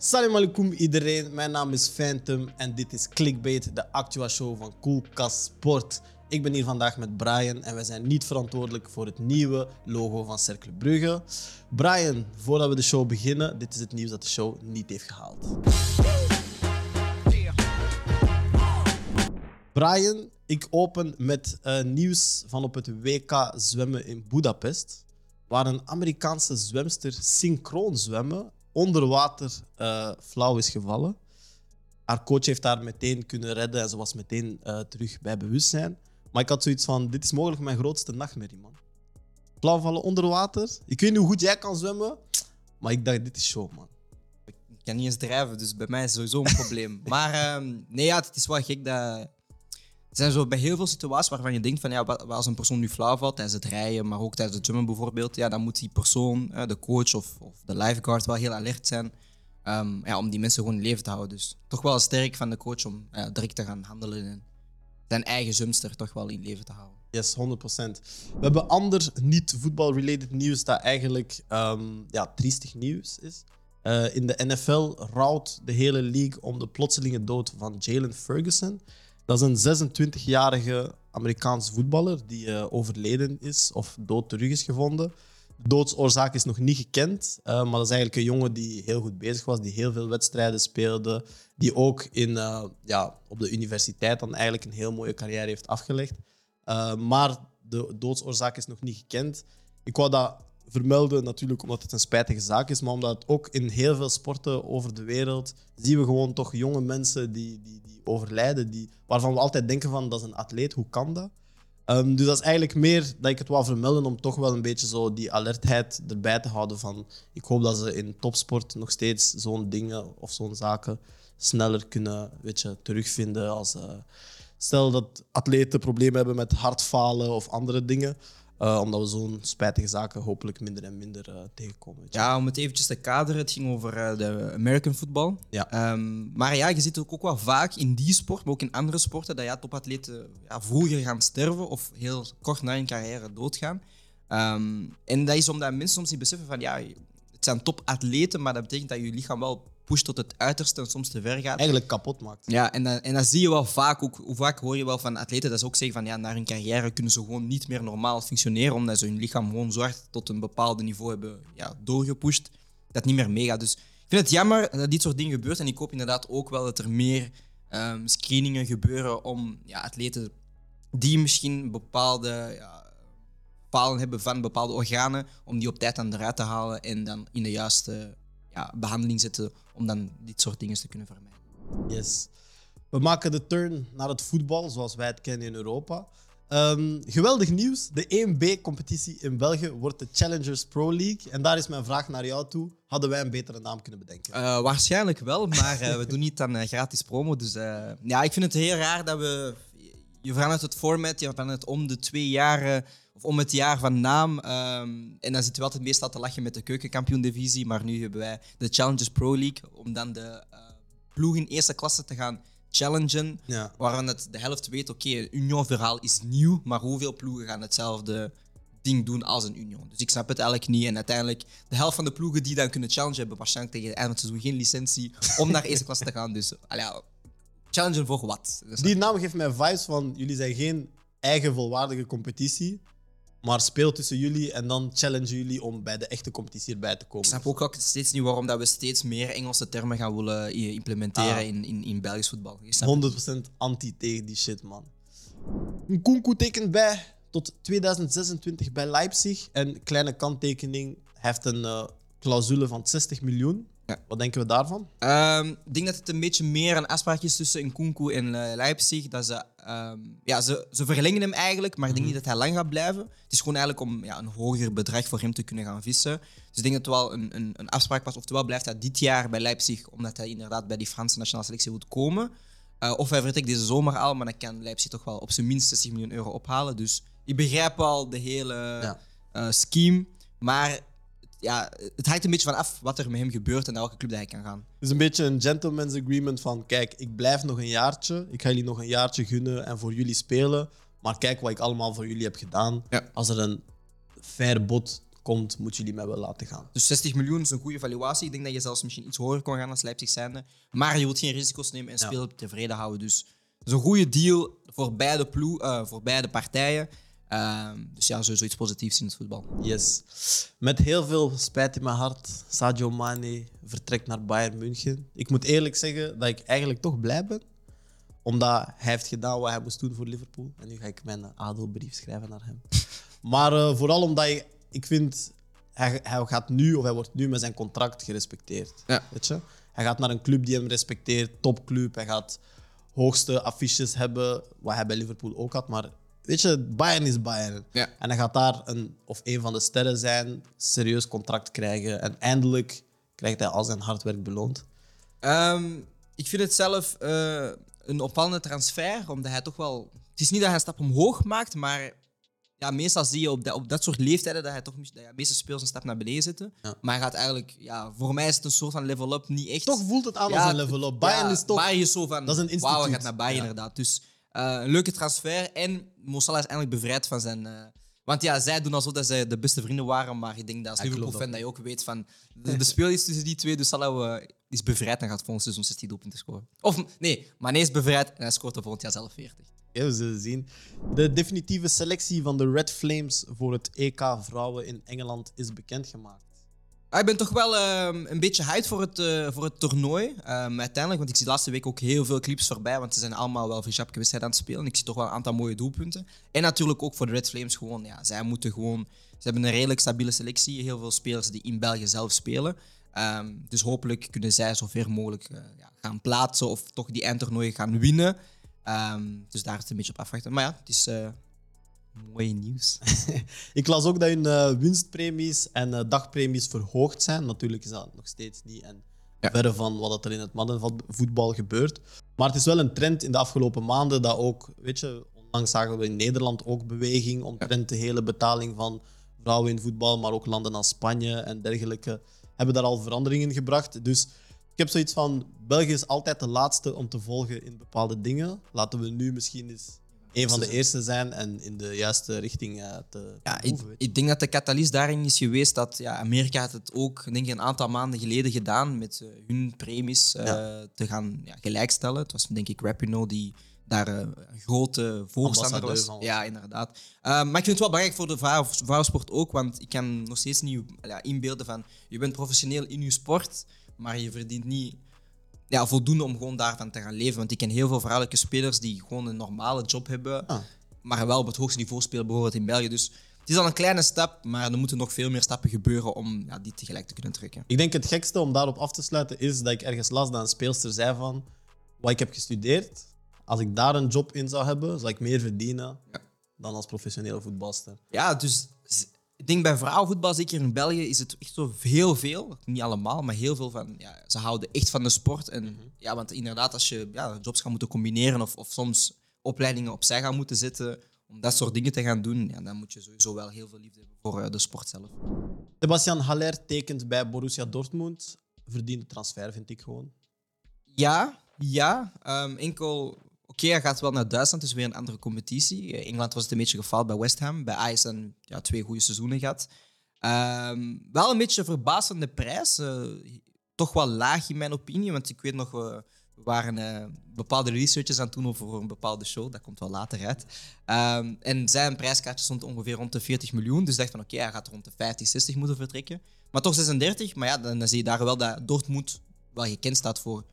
Salam alaikum iedereen, mijn naam is Phantom en dit is Clickbait, de actua show van Coolcast Sport. Ik ben hier vandaag met Brian en wij zijn niet verantwoordelijk voor het nieuwe logo van Cercle Brugge. Brian, voordat we de show beginnen, dit is het nieuws dat de show niet heeft gehaald. Brian, ik open met uh, nieuws van op het WK zwemmen in Budapest, waar een Amerikaanse zwemster synchroon zwemmen onder water uh, flauw is gevallen. Haar coach heeft haar meteen kunnen redden en ze was meteen uh, terug bij bewustzijn. Maar ik had zoiets van, dit is mogelijk mijn grootste nachtmerrie, man. Flauw vallen onder water. Ik weet niet hoe goed jij kan zwemmen, maar ik dacht, dit is show, man. Ik kan niet eens drijven, dus bij mij is sowieso een probleem. maar um, nee, ja, het is wel gek dat er zijn zo bij heel veel situaties waarvan je denkt van ja, als een persoon nu flauw valt tijdens het rijden, maar ook tijdens het zwemmen bijvoorbeeld, ja, dan moet die persoon, de coach of, of de lifeguard wel heel alert zijn um, ja, om die mensen gewoon in leven te houden. Dus toch wel sterk van de coach om ja, direct te gaan handelen en zijn eigen zwemster toch wel in leven te houden. Yes, 100%. We hebben ander niet-voetbal-related nieuws dat eigenlijk um, ja, triestig nieuws is. Uh, in de NFL rouwt de hele league om de plotselinge dood van Jalen Ferguson. Dat is een 26-jarige Amerikaanse voetballer die uh, overleden is of dood terug is gevonden. De doodsoorzaak is nog niet gekend, uh, maar dat is eigenlijk een jongen die heel goed bezig was, die heel veel wedstrijden speelde, die ook in, uh, ja, op de universiteit dan eigenlijk een heel mooie carrière heeft afgelegd. maar de doodsoorzaak is nog niet gekend. Ik wou dat vermelden, natuurlijk omdat het een spijtige zaak is, maar omdat het ook in heel veel sporten over de wereld zien we gewoon toch jonge mensen die, die, die overlijden, die, waarvan we altijd denken van dat is een atleet, hoe kan dat? Um, dus dat is eigenlijk meer dat ik het wou vermelden om toch wel een beetje zo die alertheid erbij te houden van ik hoop dat ze in topsport nog steeds zo'n dingen of zo'n zaken sneller kunnen weet je, terugvinden als... Uh, stel dat atleten problemen hebben met hartfalen of andere dingen. Uh, omdat we zo'n spijtige zaken hopelijk minder en minder uh, tegenkomen. Ja, om het eventjes te kaderen, het ging over uh, de American football. Ja. Um, maar ja, je ziet ook, ook wel vaak in die sport, maar ook in andere sporten, dat ja, topatleten ja, vroeger gaan sterven of heel kort na hun carrière doodgaan. Um, en dat is omdat mensen soms niet beseffen van ja, het zijn topatleten, maar dat betekent dat je lichaam wel push tot het uiterste en soms te ver gaat. Eigenlijk kapot maakt. Ja, en, dan, en dat zie je wel vaak. Ook, hoe vaak hoor je wel van atleten dat ze ook zeggen van ja, na hun carrière kunnen ze gewoon niet meer normaal functioneren, omdat ze hun lichaam gewoon zo hard tot een bepaald niveau hebben ja, doorgepusht, dat niet meer meegaat. Dus ik vind het jammer dat dit soort dingen gebeurt en ik hoop inderdaad ook wel dat er meer um, screeningen gebeuren om ja, atleten die misschien bepaalde ja, palen hebben van bepaalde organen, om die op tijd aan eruit te halen en dan in de juiste ja, behandeling zetten om dan dit soort dingen te kunnen vermijden. Yes. We maken de turn naar het voetbal, zoals wij het kennen in Europa. Um, geweldig nieuws. De 1B-competitie in België wordt de Challengers Pro League. En daar is mijn vraag naar jou toe. Hadden wij een betere naam kunnen bedenken? Uh, waarschijnlijk wel, maar uh, we doen niet aan uh, gratis promo. Dus ja, ik vind het heel raar dat we... Je verandert het format, je verandert om de twee jaar of om het jaar van naam. Um, en dan zitten we altijd meestal te lachen met de keukenkampioen-divisie. Maar nu hebben wij de Challengers Pro League. Om dan de uh, ploeg in eerste klasse te gaan challengen. Ja. Waarvan het de helft weet, oké, okay, een Union-verhaal is nieuw. Maar hoeveel ploegen gaan hetzelfde ding doen als een Union? Dus ik snap het eigenlijk niet. En uiteindelijk, de helft van de ploegen die dan kunnen challengen, hebben waarschijnlijk tegen het einde van het seizoen geen licentie om naar eerste klasse te gaan. Dus allee, challengen voor wat? Die naam geeft mij vibes van, jullie zijn geen eigen volwaardige competitie. Maar speel tussen jullie en dan challenge jullie om bij de echte competitie erbij te komen. Ik snap ook, ook steeds niet waarom dat we steeds meer Engelse termen gaan willen implementeren ah. in, in, in Belgisch voetbal. 100% anti tegen die shit, man. Nkunku tekent bij tot 2026 bij Leipzig. En kleine kanttekening, heeft een uh, clausule van 60 miljoen. Ja. Wat denken we daarvan? Um, ik denk dat het een beetje meer een afspraak is tussen Nkunku en uh, Leipzig. Dat ze, um, ja, ze, ze verlengen hem eigenlijk, maar ik denk mhm. niet dat hij lang gaat blijven. Het is gewoon eigenlijk om ja, een hoger bedrag voor hem te kunnen gaan vissen. Dus ik denk dat het wel een, een, een afspraak was. Oftewel blijft hij dit jaar bij Leipzig, omdat hij inderdaad bij die Franse nationale selectie moet komen. Uh, of hij vertrekt deze zomer al, maar dan kan Leipzig toch wel op zijn minst 60 miljoen euro ophalen. Dus ik begrijp wel de hele ja. uh, scheme. Maar ja, het hangt een beetje van af wat er met hem gebeurt en naar welke club hij kan gaan. Het is een beetje een gentleman's agreement van kijk, ik blijf nog een jaartje. Ik ga jullie nog een jaartje gunnen en voor jullie spelen. Maar kijk wat ik allemaal voor jullie heb gedaan. Ja. Als er een fair bod komt, moeten jullie mij wel laten gaan. Dus 60 miljoen is een goede valuatie. Ik denk dat je zelfs misschien iets hoger kon gaan als Leipzig zijnde. Maar je wilt geen risico's nemen en Ja. speler tevreden houden. Dus het is een goede deal voor beide, ploe, eh, voor beide partijen. Ehm, dus ja, sowieso iets positiefs in het voetbal. Yes. Met heel veel spijt in mijn hart, Sadio Mane vertrekt naar Bayern München. Ik moet eerlijk zeggen dat ik eigenlijk toch blij ben, omdat hij heeft gedaan wat hij moest doen voor Liverpool. En nu ga ik mijn adelbrief schrijven naar hem. Maar eh, vooral omdat ik, ik vind, hij, hij gaat nu, of hij wordt nu met zijn contract gerespecteerd. Ja. Weet je? Hij gaat naar een club die hem respecteert, topclub. Hij gaat hoogste affiches hebben, wat hij bij Liverpool ook had. Maar weet je, Bayern is Bayern. Ja. En hij gaat daar een, of een van de sterren zijn, serieus contract krijgen. En eindelijk krijgt hij al zijn hard werk beloond. Ehm, ik vind het zelf eh, een opvallende transfer, omdat hij toch wel... Het is niet dat hij een stap omhoog maakt, maar ja, meestal zie je op, dat- op dat soort leeftijden dat hij toch dat ja, meeste spelers een stap naar beneden zitten. Ja. Maar hij gaat eigenlijk... Ja, voor mij is het een soort van level-up, niet echt... Toch voelt het aan Ja, als een level up. Bayern is toch... Bayern is zo van... dat is een Wauw, hij gaat naar Bayern inderdaad. Dus een leuke transfer. En Mo Salah is eindelijk bevrijd van zijn... eh, want ja, zij doen alsof dat zij de beste vrienden waren, maar ik denk dat als Ja, Liverpool-fan dat. je ook weet van... De, de speel is tussen die twee, dus Salah eh, is bevrijd en gaat volgend seizoen 16 doelpunten scoren. Of nee, Mane is bevrijd en hij scoort er volgend jaar zelf 40. Ja, we zullen zien. De definitieve selectie van de Red Flames voor het EK Vrouwen in Engeland is bekendgemaakt. Ik ben toch wel ehm, een beetje hyped voor het, eh, voor het toernooi. Ehm, uiteindelijk, want ik zie de laatste week ook heel veel clips voorbij. Want ze zijn allemaal wel Vijapke wedstrijd aan het spelen. Ik zie toch wel een aantal mooie doelpunten. En natuurlijk ook voor de Red Flames gewoon. Ja, zij moeten gewoon... Ze hebben een redelijk stabiele selectie. Heel veel spelers die in België zelf spelen. Ehm, dus hopelijk kunnen zij zover mogelijk eh, ja, gaan plaatsen. Of toch die eindtoernooi gaan winnen. Dus daar is het een beetje op afwachten. Maar ja, het is eh mooi nieuws. Ik las ook dat hun eh, winstpremies en eh, dagpremies verhoogd zijn. Natuurlijk is dat nog steeds niet en Ja. verre van wat er in het mannenvoetbal gebeurt. Maar het is wel een trend in de afgelopen maanden dat ook, weet je, onlangs zagen we in Nederland ook beweging omtrent de hele betaling van vrouwen in voetbal, maar ook landen als Spanje en dergelijke hebben daar al veranderingen gebracht. Dus ik heb zoiets van, België is altijd de laatste om te volgen in bepaalde dingen. Laten we nu misschien eens een van de eerste zijn en in de juiste richting eh, te Ja, ik, ik denk dat de katalyst daarin is geweest dat ja, Amerika had het ook denk ik, een aantal maanden geleden gedaan met eh, hun premies eh, Ja. te gaan ja, gelijkstellen. Het was denk ik Rapino die daar een grote voorstander was. van. Ja, inderdaad. Maar ik vind het wel belangrijk voor de vrouw, vrouwensport ook, want ik kan nog steeds niet ja, inbeelden van je bent professioneel in je sport, maar je verdient niet ja, voldoende om gewoon daarvan te gaan leven. Want ik ken heel veel vrouwelijke spelers die gewoon een normale job hebben, Ah. maar wel op het hoogste niveau spelen, bijvoorbeeld in België. Dus het is al een kleine stap, maar er moeten nog veel meer stappen gebeuren om ja, die tegelijk te kunnen trekken. Ik denk het gekste om daarop af te sluiten is dat ik ergens las dat een speelster zei van wat ik heb gestudeerd, als ik daar een job in zou hebben, zou ik meer verdienen Ja. dan als professionele voetbalster. Ja, dus ik denk bij vrouwenvoetbal, zeker in België, is het echt zo heel veel. Niet allemaal, maar heel veel van. Ja, ze houden echt van de sport. En ja, want inderdaad, als je ja, jobs gaat moeten combineren of, of soms opleidingen opzij gaan moeten zetten om dat soort dingen te gaan doen, ja, dan moet je sowieso wel heel veel liefde hebben voor eh, de sport zelf. Sebastian Haller tekent bij Borussia Dortmund. Verdiende transfer, vind ik gewoon. Ja, ja. Ehm, enkel, oké, hij gaat wel naar Duitsland, dus weer een andere competitie. Eh, Engeland was het een beetje gefaald bij West Ham. Bij Ajax dan ja, twee goede seizoenen gehad. Ehm, wel een beetje verbazende prijs. eh, toch wel laag in mijn opinie, want ik weet nog, we we waren eh, bepaalde researches aan het doen over een bepaalde show. Dat komt wel later uit. Ehm, en zijn prijskaartje stond ongeveer rond de 40 miljoen. Dus ik dacht van oké, hij gaat rond de 50, 60 moeten vertrekken. Maar toch 36. Maar ja, dan, dan zie je daar wel dat Dortmund wel gekend staat voor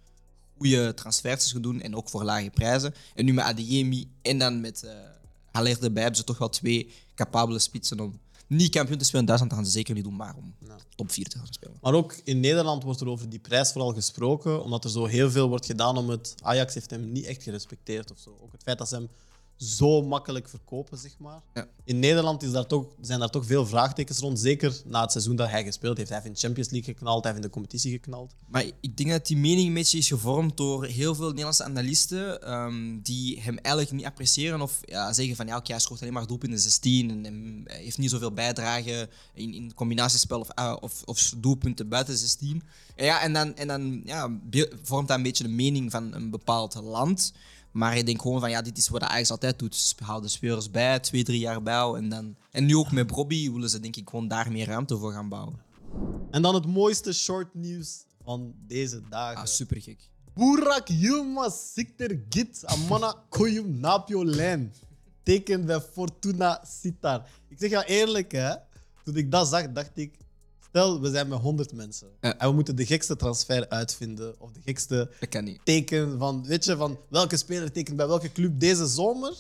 goede transfers te doen en ook voor lage prijzen. En nu met Adeyemi en dan met eh Haller erbij hebben ze toch wel twee capabele spitsen om niet kampioen te spelen in Duitsland. Dat gaan ze zeker niet doen, maar om top 4 te gaan spelen. Maar ook in Nederland wordt er over die prijs vooral gesproken, omdat er zo heel veel wordt gedaan om het. Ajax heeft hem niet echt gerespecteerd of zo. Ook het feit dat ze hem zo makkelijk verkopen, zeg maar. Ja. In Nederland is daar toch, zijn daar toch veel vraagtekens rond. Zeker na het seizoen dat hij gespeeld heeft. Hij heeft in de Champions League geknald, hij heeft in de competitie geknald. Maar ik denk dat die mening een beetje is gevormd door heel veel Nederlandse analisten ehm, die hem eigenlijk niet appreciëren of ja, zeggen van ja, oké, hij scoort alleen maar doelpunten in de 16 en, en hij heeft niet zoveel bijdrage in, in combinatiespel of, ah, of, of doelpunten buiten de 16. En ja, en dan, en dan ja, vormt dat een beetje de mening van een bepaald land. Maar ik denk gewoon van ja, dit is wat Ajax altijd doet. Ze houden spelers bij, twee, drie jaar bouwen. En, dan, en nu ook met Bobby willen ze denk ik gewoon daar meer ruimte voor gaan bouwen. En dan het mooiste short nieuws van deze dagen. Ah, super gek. Burak Yilmaz Sikter Git Amana Koyum Napio Lijn. Tekent bij Fortuna Sittard. Ik zeg jou eerlijk, hè. Toen ik dat zag, dacht ik... Stel, we zijn met 100 mensen. Ja. En we moeten de gekste transfer uitvinden. Of de gekste Dat teken van... Weet je, van welke speler tekent bij welke club deze zomer.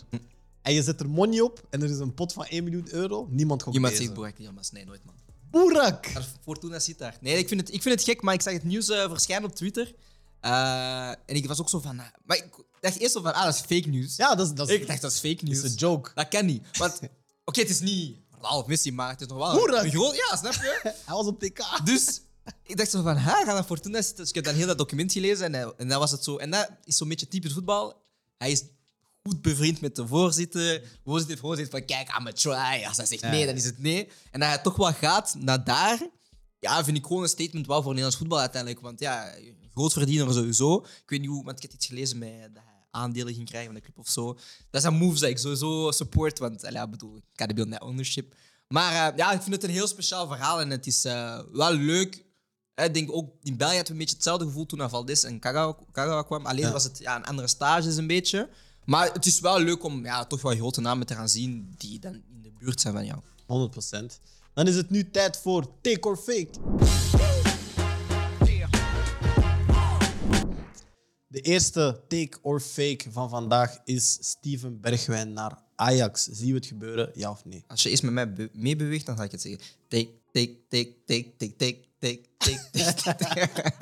En je zet er money op en er is een pot van 1 miljoen euro. Niemand gaat Iemand deze. zegt Burak Yilmaz. Nee, nooit man. Maar Fortuna zit daar. Nee, ik vind, het, ik vind het gek, maar ik zag het nieuws eh, verschijnen op Twitter. Eh, en ik was ook zo van... ah, maar ik dacht eerst zo van, ah, dat is fake nieuws. Ja, dat is, dat is, Ik dacht, dat is fake dat nieuws. is een joke. Dat kan niet. Want, oké, het is niet Of Messi, maar het is nog wel een groot... Ja, snap je? Hij was op TK. Dus ik dacht zo van, ha, ga naar Fortuna zitten. Dus ik heb dan heel dat document gelezen en, hij- en dan was het zo. En dat is zo'n beetje typisch voetbal. Hij is goed bevriend met de voorzitter. De voorzitter heeft gewoon gezegd van, kijk, I'm a try. Als hij zegt Ja. nee, dan is het nee. En dat hij toch wel gaat naar daar, ja, vind ik gewoon een statement wel voor Nederlands voetbal uiteindelijk. Want ja, grootverdiener sowieso. Ik weet niet hoe, want ik heb iets gelezen met dat hij aandelen ging krijgen van de club of zo. Dat zijn moves die ik sowieso support, want ik bedoel, ik ga de beeld net ownership. Maar eh, ja, ik vind het een heel speciaal verhaal en het is eh, wel leuk. Ik denk ook, in België hadden we een beetje hetzelfde gevoel toen naar Valdes en Kagawa, kwam. Alleen Ja. was het ja, een andere stages een beetje. Maar het is wel leuk om ja, toch wel grote namen te gaan zien die dan in de buurt zijn van jou. 100%. Dan is het nu tijd voor Take or Fake. De eerste Take or Fake van vandaag is Steven Bergwijn naar Ajax. Zien we het gebeuren, ja of nee? Als je eens met mij be- meebeweegt, dan ga ik het zeggen. Take, take, take, take, take, take, take, take, take.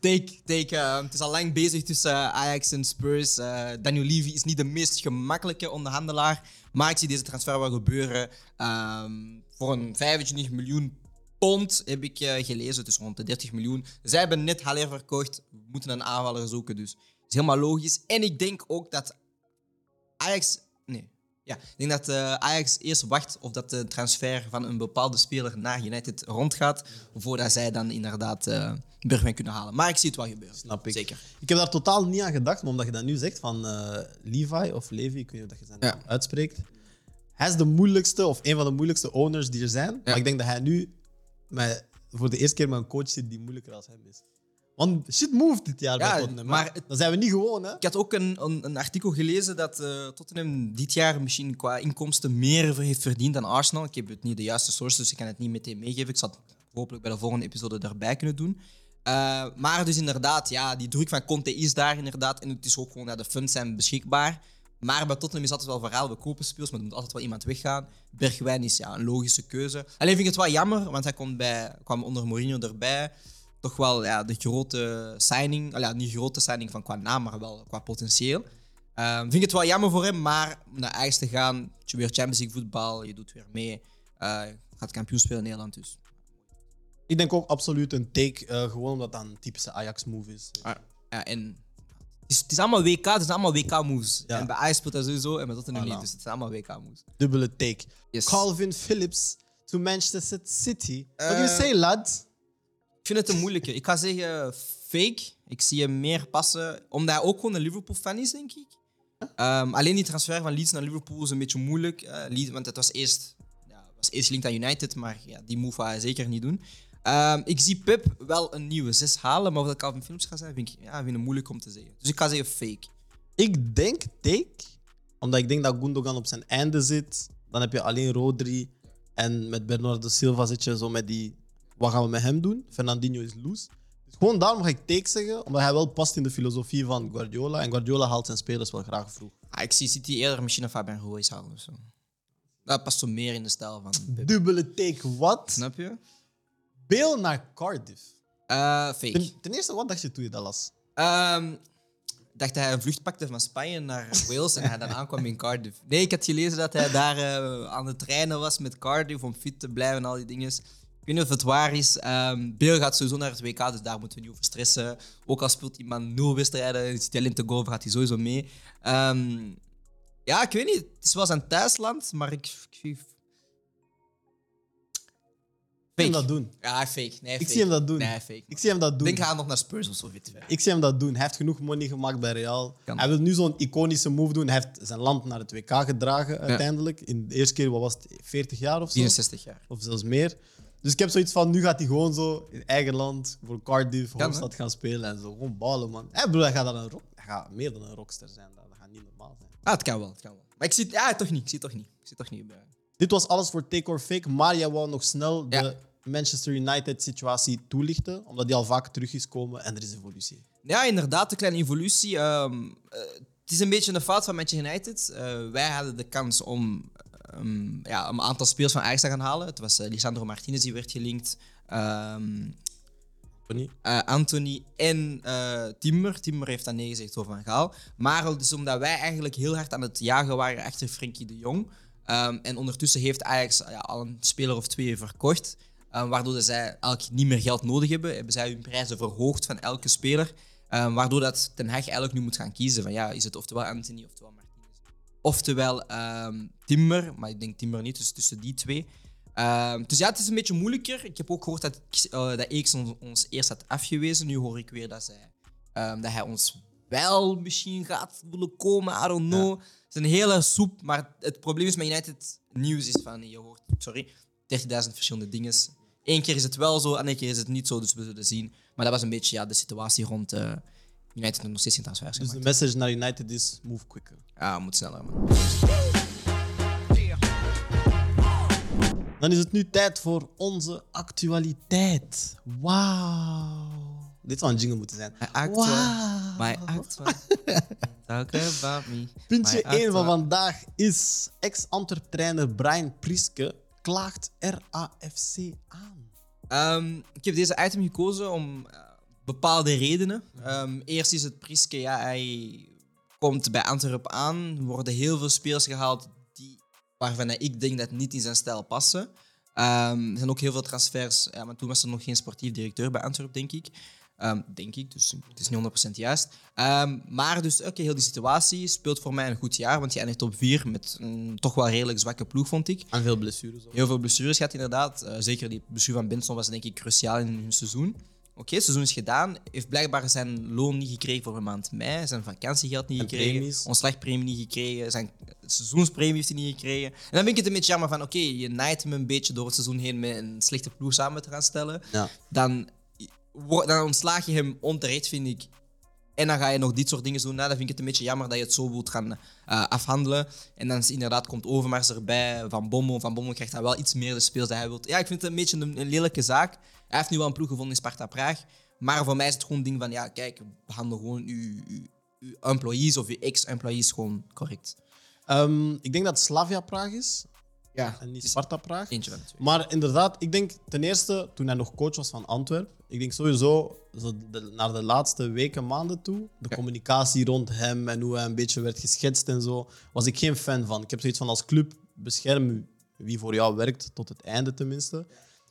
take, take. eh, het is al lang bezig tussen eh, Ajax en Spurs. Eh, Daniel Levy is niet de meest gemakkelijke onderhandelaar. Maar ik zie deze transfer wel gebeuren. Ehm, voor een 25 miljoen pond heb ik eh, gelezen, dus rond de 30 miljoen. Zij hebben net Haller verkocht. We moeten een aanvaller zoeken, dus het is helemaal logisch. En ik denk ook dat Ajax. Nee. Ja, ik denk dat eh, Ajax eerst wacht of dat de transfer van een bepaalde speler naar United rondgaat, voordat zij dan inderdaad eh Bergwijn kunnen halen. Maar ik zie het wel gebeuren. Snap ik. Zeker. Ik heb daar totaal niet aan gedacht, maar omdat je dat nu zegt van Levi of Levi, ik weet niet of dat je zijn Ja. uitspreekt. Hij is de moeilijkste of een van de moeilijkste owners die er zijn. Maar ik denk dat hij nu met, voor de eerste keer met een coach zit die moeilijker als hem is. Want shit moved dit jaar Ja, bij Tottenham. maar Maar het- dan zijn we niet gewoon, hè? Ik had ook een, een, een artikel gelezen dat eh, Tottenham dit jaar misschien qua inkomsten meer heeft verdiend dan Arsenal. Ik heb het niet de juiste source, dus ik kan het niet meteen meegeven. Ik zal het hopelijk bij de volgende episode daarbij kunnen doen. Eh, maar dus inderdaad, ja, die druk van Conte is daar inderdaad. En het is ook gewoon, ja, de funds zijn beschikbaar. Maar bij Tottenham is altijd wel verhaal, we kopen speels, maar er moet altijd wel iemand weggaan. Bergwijn is ja, een logische keuze. Alleen vind ik het wel jammer, want hij komt bij, kwam onder Mourinho erbij. Toch wel ja, de grote signing, al ja, niet grote signing van qua naam, maar wel qua potentieel. Ehm, vind ik het wel jammer voor hem, maar om naar Ajax te gaan, je weer Champions League voetbal, je doet weer mee. je gaat kampioen spelen in Nederland dus. Ik denk ook absoluut een take, eh, gewoon omdat dat een typische Ajax-move is. Ah, ja, en is, het is allemaal WK, het is allemaal WK-moves. Ja. En bij Ajax speelt dat sowieso en bij Tottenham niet, dus het zijn allemaal WK-moves. Dubbele take. Yes. Calvin Phillips to Manchester City. What do you say, lad? Ik vind het een moeilijke. Ik ga zeggen fake. Ik zie hem meer passen, omdat hij ook gewoon een Liverpool-fan is, denk ik. Ehm, alleen die transfer van Leeds naar Liverpool is een beetje moeilijk. eh, Leeds, want het was eerst, ja, was eerst aan United, maar ja, die move ga hij zeker niet doen. Ehm, ik zie Pep wel een nieuwe 6 halen, maar of dat Calvin Phillips gaat zijn, vind ik, ja, vind ik moeilijk om te zeggen. Dus ik ga zeggen fake. Ik denk take, omdat ik denk dat Gundogan op zijn einde zit. Dan heb je alleen Rodri. En met Bernardo Silva zit je zo met die... Wat gaan we met hem doen? Fernandinho is loose. Dus gewoon daarom ga ik take zeggen, omdat hij wel past in de filosofie van Guardiola. En Guardiola haalt zijn spelers wel graag vroeg. Ah, ik zie City eerder misschien een Fabian Ruiz halen of zo. Dat past zo meer in de stijl van. Dubbele take, wat? Snap je? Bale naar Cardiff. Eh, fake. Ten, ten eerste, wat dacht je toen je dat las? Ehm, ik dacht dat hij een vlucht pakte van Spanje naar Wales en hij dan aankwam in Cardiff. Nee, ik had gelezen dat hij daar eh, aan het trainen was met Cardiff om fit te blijven en al die dingen. Ik weet niet of het waar is. Ehm Bale gaat sowieso naar het WK, dus daar moeten we niet over stressen. Ook al speelt iemand nul wedstrijden, is hij alleen te go, gaat hij sowieso mee. Ehm, ja, ik weet niet. Het is wel zijn thuisland, maar ik, ik, zie hem Fake. dat doen. Ja, fake. Nee, Ik fake. zie hem dat doen. Nee, fake. Ik zie hem dat doen. Denk gaan nog naar Spurs of zo, weet je wel. Ik zie hem dat doen. Hij heeft genoeg money gemaakt bij Real. Kan. Hij wil nu zo'n iconische move doen. Hij heeft zijn land naar het WK gedragen uiteindelijk. In de eerste keer, wat was het, 40 jaar of zo? 64 jaar. Of zelfs meer. Dus ik heb zoiets van, nu gaat hij gewoon zo in eigen land voor Cardiff, Kan, Hoofdstad gaan spelen en zo. Gewoon ballen, man. Hey, bro, hij gaat, dan een rock, hij gaat meer dan een rockster zijn. Dat dat gaat niet normaal zijn. Ah, het kan wel, het kan wel. Maar ik zie ja, toch niet. Ik zie het toch niet. Ik zie het toch niet. bij- Dit was alles voor Take or Fake. Maar jij wou nog snel de. Manchester United-situatie toelichten. Omdat die al vaak terug is komen en er is evolutie. Ja, inderdaad, een kleine evolutie. Ehm, eh, het is een beetje een fout van Manchester United. Eh, wij hadden de kans om ehm, ja, een aantal spelers van Ajax te gaan halen. Het was eh, Lisandro Martinez die werd gelinkt. Ehm, eh, Anthony en eh, Timber. Timber heeft dan nee gezegd over Van Gaal. Maar het is omdat wij eigenlijk heel hard aan het jagen waren achter Frenkie de Jong. Ehm, en ondertussen heeft Ajax ja, al een speler of twee verkocht. ehm, waardoor dat zij eigenlijk niet meer geld nodig hebben. Hebben zij hun prijzen verhoogd van elke speler. Ehm, waardoor dat Ten Hag eigenlijk nu moet gaan kiezen. Van, ja, is het oftewel Anthony oftewel Martinez. Oftewel Timber. Maar ik denk Timber niet, dus tussen die twee. Dus ja, het is een beetje moeilijker. Ik heb ook gehoord dat, uh, dat ons eerst had afgewezen. Nu hoor ik weer dat, zij, dat hij ons wel misschien gaat willen komen. I don't know. Het is een hele soep. Maar het probleem is met United nieuws is van, je hoort, sorry, 30.000 verschillende dingen. Eén keer is het wel zo, andere keer is het niet zo. Dus we zullen zien. Maar dat was een beetje ja, de situatie rond uh, United nog steeds in transfers Dus de message naar United is move quicker. Ja, moet sneller, man. Dan is het nu tijd voor onze actualiteit. Wauw. Dit zou een jingle moeten zijn. My act Wauw. My act Talk about me. Puntje My 1 van vandaag is ex-Antwerp-trainer Brian Priske klaagt RAFC aan. Ehm, ik heb deze item gekozen om eh, bepaalde redenen. Ehm, eerst is het Priske, ja, hij komt bij Antwerp aan. Er worden heel veel spelers gehaald die, waarvan ik denk dat niet in zijn stijl passen. Ehm, er zijn ook heel veel transfers, ja, maar toen was er nog geen sportief directeur bij Antwerp, denk ik. Ehm, denk ik, dus het is niet 100% juist. Ehm, maar dus, oké, heel die situatie speelt voor mij een goed jaar, want je eindigt op 4 met een toch wel redelijk zwakke ploeg, vond ik. En veel blessures. ook. Heel veel blessures gehad, inderdaad. Eh, zeker die blessure van Benson was denk ik cruciaal in hun seizoen. Oké, het seizoen is gedaan. Heeft blijkbaar zijn loon niet gekregen voor de maand mei. Zijn vakantiegeld niet En gekregen. premies. Ontslagpremie niet gekregen. Zijn seizoenspremie heeft hij niet gekregen. En dan vind ik het een beetje jammer van... Oké, je naait hem een beetje door het seizoen heen met een slechte ploeg samen te gaan stellen. Ja. Dan, dan ontslaag je hem onterecht, vind ik. En dan ga je nog dit soort dingen doen. Nou, dan vind ik het een beetje jammer dat je het zo wilt gaan eh, afhandelen. En dan is inderdaad komt Overmars erbij, Van Bommel. Van Bommel krijgt dan wel iets meer de speels dat hij wil. Ja, ik vind het een beetje een, een lelijke zaak. Hij heeft nu wel een ploeg gevonden in Sparta Praag. Maar voor mij is het gewoon een ding van, ja, kijk, behandel gewoon uw, uw, employees of uw ex-employees gewoon correct. Ehm, ik denk dat Slavia Praag is Ja, en niet Sparta Praag. eentje van de twee. Maar inderdaad, ik denk ten eerste, toen hij nog coach was van Antwerpen, ik denk sowieso zo de- naar de laatste weken, maanden toe, de Ja. communicatie rond hem en hoe hij een beetje werd geschetst en zo, was ik geen fan van. Ik heb zoiets van als club, bescherm wie voor jou werkt, tot het einde tenminste.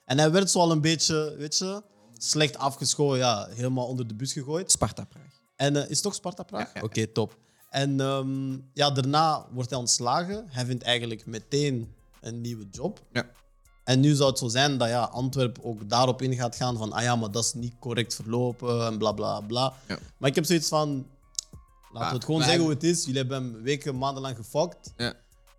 En hij werd zo al een beetje, weet je, slecht afgeschoten, ja, helemaal onder de bus gegooid. Sparta Praag. En eh, is het toch Sparta Praag? Ja, ja, Oké, top. En ehm, ja, daarna wordt hij ontslagen. Hij vindt eigenlijk meteen een nieuwe job. Ja. En nu zou het zo zijn dat ja, Antwerp ook daarop in gaat gaan van ah ja, maar dat is niet correct verlopen en bla bla bla. Ja. Maar ik heb zoiets van, laten we het gewoon zeggen hoe het is. Jullie hebben hem weken, maandenlang gefokt. Ja.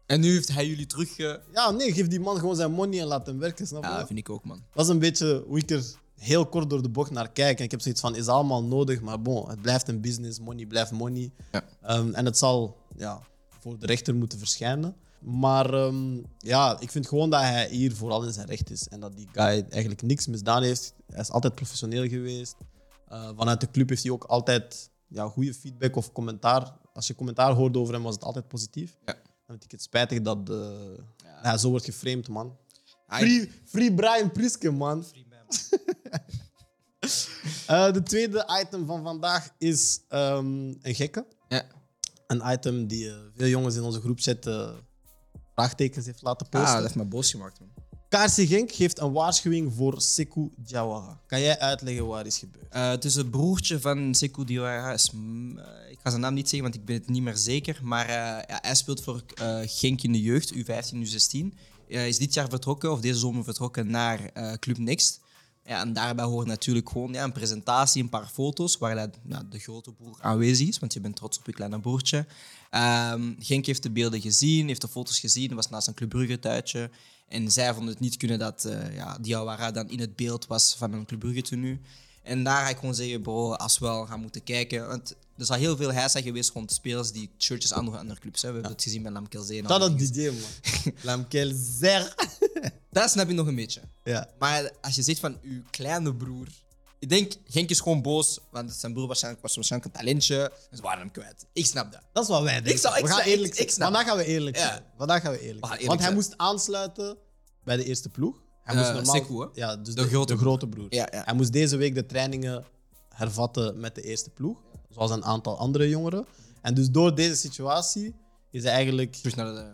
En nu heeft hij jullie terug... Ja, nee, geef die man gewoon zijn money en laat hem werken, snap je? Ja, dat vind ik ook, man. Dat is een beetje hoe ik er heel kort door de bocht naar kijk. En ik heb zoiets van, is allemaal nodig, maar bon, het blijft een business, money blijft money. Ja. Ehm, en het zal ja, voor de rechter moeten verschijnen. Maar ehm, ja, ik vind gewoon dat hij hier vooral in zijn recht is. En dat die guy eigenlijk niks misdaan heeft. Hij is altijd professioneel geweest. Eh, vanuit de club heeft hij ook altijd ja, goede feedback of commentaar. Als je commentaar hoorde over hem, was het altijd positief. Ja. Dan vind ik het spijtig dat eh, hij zo wordt geframed, man. Free, free Brian Priske, man. Eh, de tweede item van vandaag is ehm, een gekke. Ja. Een item die veel jongens in onze groepchat eh vraagtekens heeft laten Ah, posten. dat heeft me boos gemaakt, man. KRC Genk geeft een waarschuwing voor Sekou Diawara. Kan jij uitleggen waar is gebeurd? Eh, het is het broertje van Sekou Diawara. is, eh, Ik ga zijn naam niet zeggen, want ik ben het niet meer zeker. Maar eh, ja, hij speelt voor Genk in de jeugd, U15, U16. eh, is dit jaar vertrokken, of deze zomer vertrokken, naar Club Next. Ja, en daarbij hoort natuurlijk gewoon ja, een presentatie, een paar foto's, waar nou, de grote broer aanwezig is, want je bent trots op je kleine broertje. Ehm, Genk heeft de beelden gezien, heeft de foto's gezien, was naast een Club. En zij vonden het niet kunnen dat uh, ja, Diawara dan in het beeld was van een Club Brugge. En daar ga ik gewoon zeggen, bro, als we wel gaan moeten kijken. Want er zal heel veel heisa geweest rond spelers die shirtjes aan andere clubs. Hè. We hebben het gezien met Lamkelzee. en Dat dingen. idee, man. Lamkelzer. Dat snap je nog een beetje. Ja. Maar als je zegt van uw kleine broer. Ik denk, Genk is gewoon boos, want zijn broer waarschijnlijk, was waarschijnlijk een talentje. En ze waren hem kwijt. Ik snap dat. Dat is wat wij denken. zou- ik we gaan eerlijk ik zijn. snap. Vandaag gaan we eerlijk Ja. zijn. Vandaag gaan we eerlijk We gaan zijn. eerlijk Want hij zijn. moest aansluiten bij de eerste ploeg. Hij Eh, moest normaal... Sekou? Ja, dus De de, grote de grote broer. Ja, ja. Hij moest deze week de trainingen hervatten met de eerste ploeg. Zoals een aantal andere jongeren. En dus door deze situatie is hij eigenlijk Terug naar de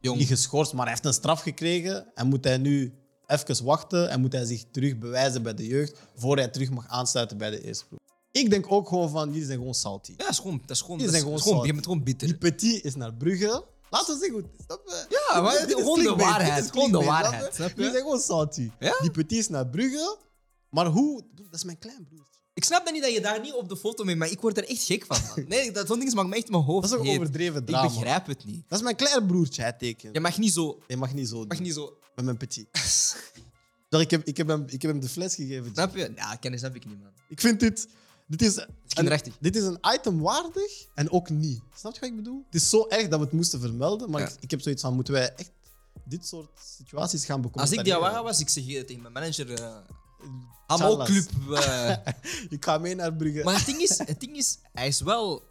jong. niet geschorst, maar hij heeft een straf gekregen. En moet hij nu even wachten en moet hij zich terug bewijzen bij de jeugd voor hij terug mag aansluiten bij de eerste ploeg. Ik denk ook gewoon van, jullie zijn gewoon salty. Ja, dat is gewoon, dat is gewoon, Die is zijn gewoon gewoon, zout. je bent gewoon bitter. Die petit is naar Brugge. Laten we zeggen is. Snap je? Ja, maar is gewoon de waarheid, is gewoon de waarheid? Die zijn gewoon salty. Ja? Die petit is naar Brugge. Maar hoe? Dat is mijn klein broertje. Ik snap dat niet dat je daar niet op de foto mee, maar ik word er echt gek van. man. Nee, dat zo'n ding maakt me echt mijn hoofd. Dat is ook heet. overdreven drama. Ik begrijp het niet. Dat is mijn klein broertje, hij tekent. Je mag niet zo. Je mag niet zo Mag niet zo. Met mijn petit. Zeg, ik, heb, ik, heb hem, ik heb hem de fles gegeven. Snap je? Ja, kennis heb ik niet, man. Ik vind dit... Dit is, kinderachtig. een, dit is een item waardig en ook niet. Snap je wat ik bedoel? Het is zo erg dat we het moesten vermelden, maar Ja. ik, ik heb zoiets van, moeten wij echt dit soort situaties gaan bekomen? Als ik Diawara was, ik zeg tegen mijn manager. Uh, Charlas. Club. eh. Ik ga mee naar Brugge. maar het ding, is, het ding is, hij is wel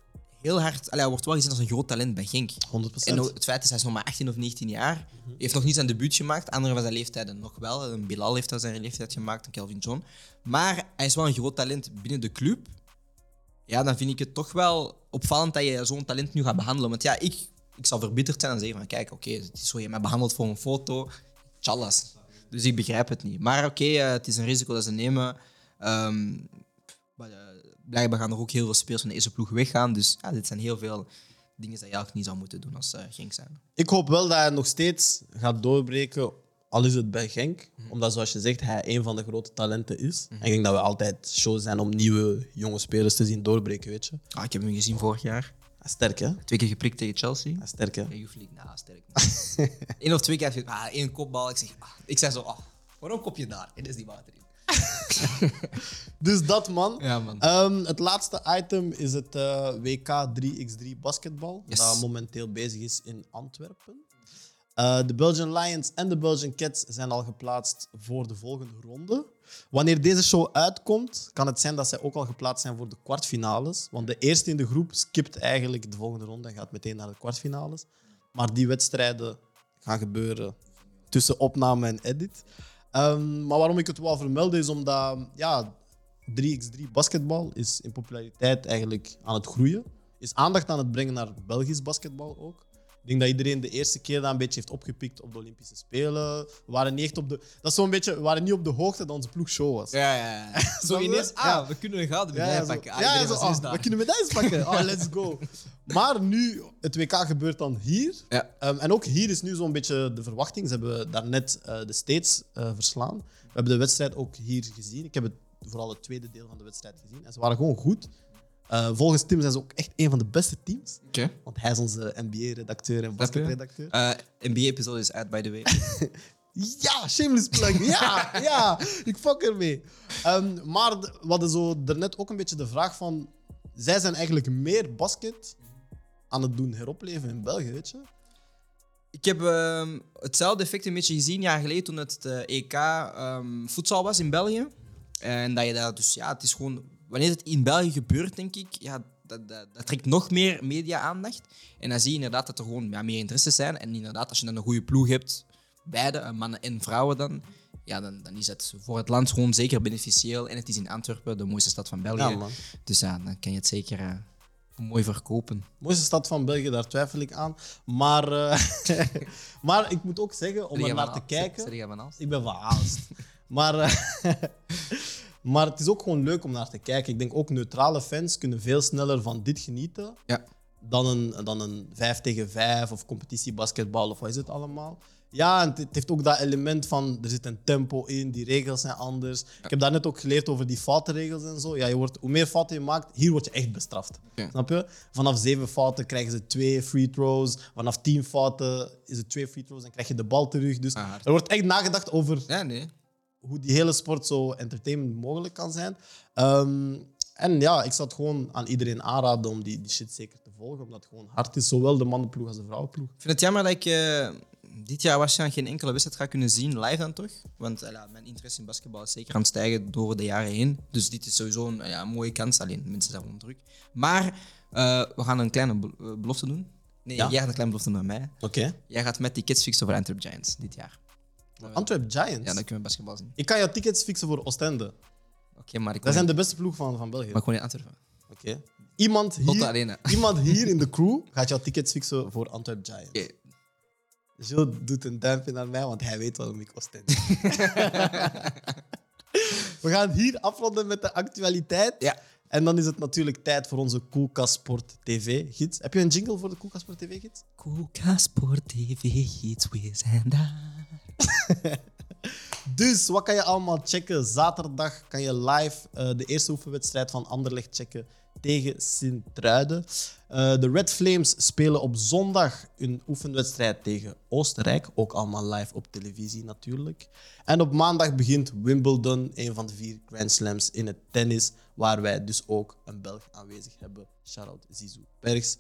heel hard. Allee, hij wordt wel gezien als een groot talent bij Genk. 100%. En het feit is, hij is nog maar 18 of 19 jaar. heeft nog niet zijn debuut gemaakt. Anderen van zijn leeftijden nog wel. Een Bilal heeft al zijn leeftijd gemaakt, en Kelvin John. Maar hij is wel een groot talent binnen de club. Ja, dan vind ik het toch wel opvallend dat je zo'n talent nu gaat behandelen. Want ja, ik, ik zal verbitterd zijn en zeggen van kijk, oké, het is zo je mij behandelt voor een foto. Tjallas. Dus ik begrijp het niet. Maar oké, eh, het is een risico dat ze nemen. Ehm, maar, eh, blijkbaar gaan er ook heel veel spelers van de eerste ploeg weggaan. Dus ja, dit zijn heel veel dingen die je eigenlijk niet zou moeten doen als uh, Genk zijn. Ik hoop wel dat hij nog steeds gaat doorbreken, al is het bij Genk. Mhm. Omdat, zoals je zegt, hij een van de grote talenten is. En ik denk dat we altijd show zijn om nieuwe jonge spelers te zien doorbreken, weet je. Ah, ik heb hem gezien vorig jaar. Is sterk, hè? Twee keer geprikt tegen Chelsea. is sterk, hè? Ja, je vliegt, nou, sterk. Eén of twee keer heb je ah, één kopbal. Ik zeg, ah, ik zeg zo, ah, waarom kop je daar? En is die water in. Dus dat, man. Ja, man. Ehm, het laatste item is het eh, WK 3x3 basketbal. Yes. Dat momenteel bezig is in Antwerpen. Eh, de Belgian Lions en de Belgian Cats zijn al geplaatst voor de volgende ronde. Wanneer deze show uitkomt, kan het zijn dat zij ook al geplaatst zijn voor de kwartfinales. Want de eerste in de groep skipt eigenlijk de volgende ronde en gaat meteen naar de kwartfinales. Maar die wedstrijden gaan gebeuren tussen opname en edit. Ehm, maar waarom ik het wel vermelden is omdat ja, 3x3 basketbal is in populariteit eigenlijk aan het groeien. Is aandacht aan het brengen naar Belgisch basketbal ook. Ik denk dat iedereen de eerste keer dat een beetje heeft opgepikt op de Olympische Spelen. We waren niet echt op de, dat is zo'n beetje, we waren niet op de hoogte dat onze ploeg show was. Ja, ja, ja. Zo ineens, ah, Ja. we kunnen een gouden Ja, medaille ja, pakken. Ah, ja, iedereen zo, daar. we kunnen medailles pakken. Oh, let's go. Maar nu, het WK gebeurt dan hier. Ja. Ehm, en ook hier is nu zo'n beetje de verwachting. Ze hebben daarnet eh de States eh, verslaan. We hebben de wedstrijd ook hier gezien. Ik heb het, vooral het tweede deel van de wedstrijd gezien. En ze waren gewoon goed. Eh, volgens Tim zijn ze ook echt een van de beste teams. Want hij is onze NBA-redacteur en basketredacteur. Eh, NBA-episode is uit, by the way. Ja, shameless plug. Ja, ja, ik fuck ermee. Ehm, maar we hadden zo daarnet ook een beetje de vraag van... Zij zijn eigenlijk meer basket aan het doen heropleven in België, weet je? Ik heb ehm, hetzelfde effect een beetje gezien jaar geleden toen het eh, EK ehm, voedsel was in België. En dat je daar dus, ja, het is gewoon, wanneer het in België gebeurt, denk ik, ja, dat, dat, dat trekt nog meer media-aandacht. En dan zie je inderdaad dat er gewoon ja, meer interesses zijn. En inderdaad, als je dan een goede ploeg hebt, beide, eh, mannen en vrouwen dan, ja, dan, dan is het voor het land gewoon zeker beneficieel. En het is in Antwerpen, de mooiste stad van België. Ja. Dus ja, dan kan je het zeker eh, mooi verkopen. Mooiste stad van België, daar twijfel ik aan. Maar, eh, maar ik moet ook zeggen, om er naar te kijken... Ik ben van Aalst. maar, maar het is ook gewoon leuk om naar te kijken. Ik denk ook neutrale fans kunnen veel sneller van dit genieten Ja. dan een, dan een 5 tegen 5 of competitiebasketbal of wat is het allemaal. Ja, en het, het heeft ook dat element van er zit een tempo in, die regels zijn anders. Ik heb daarnet ook geleerd over die foutenregels en zo. Ja, je wordt, hoe meer fouten je maakt, hier word je echt bestraft. Snap je? Vanaf zeven fouten krijgen ze twee free throws. Vanaf tien fouten is het twee free throws en krijg je de bal terug. Dus Ah, er wordt echt nagedacht over Ja, nee. Hoe die hele sport zo entertainment mogelijk kan zijn. Ehm, en ja, ik zou het gewoon aan iedereen aanraden om die, die shit zeker te volgen, omdat het gewoon hard is, zowel de mannenploeg als de vrouwenploeg. Ik vind het jammer dat ik eh, dit jaar waarschijnlijk geen enkele wedstrijd ga kunnen zien live dan toch. Want ja, mijn interesse in basketbal is zeker aan het stijgen door de jaren heen. Dus dit is sowieso een ja, mooie kans. Alleen mensen zijn gewoon druk. Maar eh, we gaan een kleine bel- belofte doen. Nee, Ja? jij gaat een kleine belofte doen aan mij. Oké. Jij gaat met tickets fixen voor Antwerp Giants dit jaar. Antwerp Giants. Ja, dan kunnen we basketbal zien. Ik kan jou tickets fixen voor Oostende. Oké, maar ik Dat zijn de beste ploeg van, van België. maar gewoon in Antwerpen. Oké. Iemand, hier, Arena. iemand hier in de crew gaat jou tickets fixen voor Antwerp Giants. Oké. Gilles doet een duimpje naar mij, want hij weet waarom ik Oostende. We gaan hier afronden met de actualiteit. Ja. En dan is het natuurlijk tijd voor onze Koelkast Sport TV-gids. Heb je een jingle voor de Koelkast Sport TV-gids? Koelka Sport TV, iets Wiz en Dus wat kan je allemaal checken? Zaterdag kan je live eh, de eerste oefenwedstrijd van Anderlecht checken tegen Sint-Truiden. Eh, de Red Flames spelen op zondag een oefenwedstrijd tegen Oostenrijk. Ook allemaal live op televisie natuurlijk. En op maandag begint Wimbledon, een van de vier Grand Slams in het tennis, waar wij dus ook een Belg aanwezig hebben. Shout-out Zizou Bergs.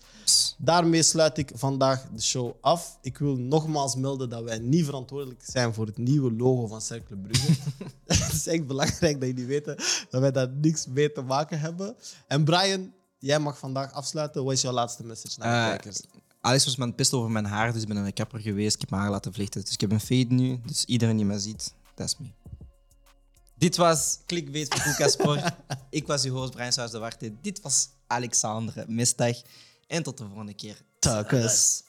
Daarmee sluit ik vandaag de show af. Ik wil nogmaals melden dat wij niet verantwoordelijk zijn voor het nieuwe logo van Cercle Brugge. Het is echt belangrijk dat jullie weten dat wij daar niks mee te maken hebben. En Brian, jij mag vandaag afsluiten. Wat is jouw laatste message naar de Eh, kijkers? Alex was het pissen over mijn haar, dus ik ben naar de kapper geweest. Ik heb mijn haar laten vlechten. Dus ik heb een fade nu. Dus iedereen die mij ziet, dat is me. Dit was Clickbait voor Koeka Sport. ik was uw host Brian Saus de Warte. Dit was Alexandre Misdag. En tot de volgende keer. Takus.